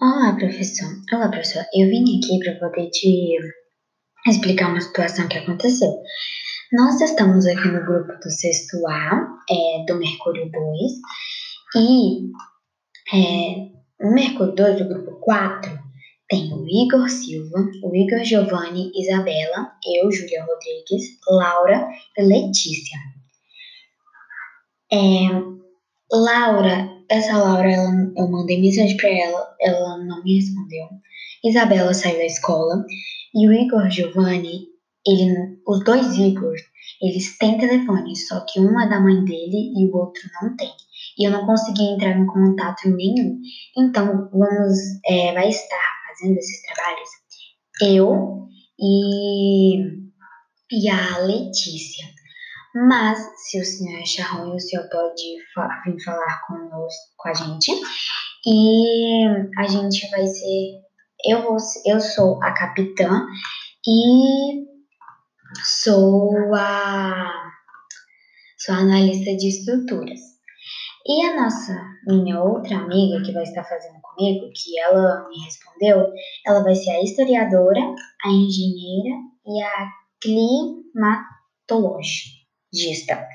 Olá, professor. Olá, professor. Eu vim aqui para poder te explicar uma situação que aconteceu. Nós estamos aqui no grupo do sexto A, é, do Mercúrio 2, e é, no Mercúrio 2, do grupo 4, tem o Igor Silva, o Igor Giovanni, Isabela, eu, Júlia Rodrigues, Laura e Letícia. É, Laura, essa Laura, ela, eu mandei mensagem para ela, ela não me respondeu. Isabela saiu da escola e o Igor Giovanni, ele, os dois Igor, eles têm telefone, só que um é da mãe dele e o outro não tem. E eu não consegui entrar em contato nenhum. Então, vamos, é, vai estar fazendo esses trabalhos eu e, e a Letícia. Mas, se o senhor achar ruim, o senhor pode vir falar conosco, com a gente. E a gente vai ser. Eu, eu sou a capitã e sou a, sou a analista de estruturas. E a nossa, minha outra amiga que vai estar fazendo comigo, que ela me respondeu, ela vai ser a historiadora, a engenheira e a climatológica dista.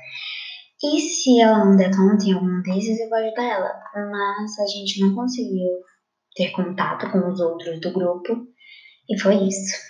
E se ela não der conta em algum desses, eu vou ajudar ela. Mas a gente não conseguiu ter contato com os outros do grupo. E foi isso.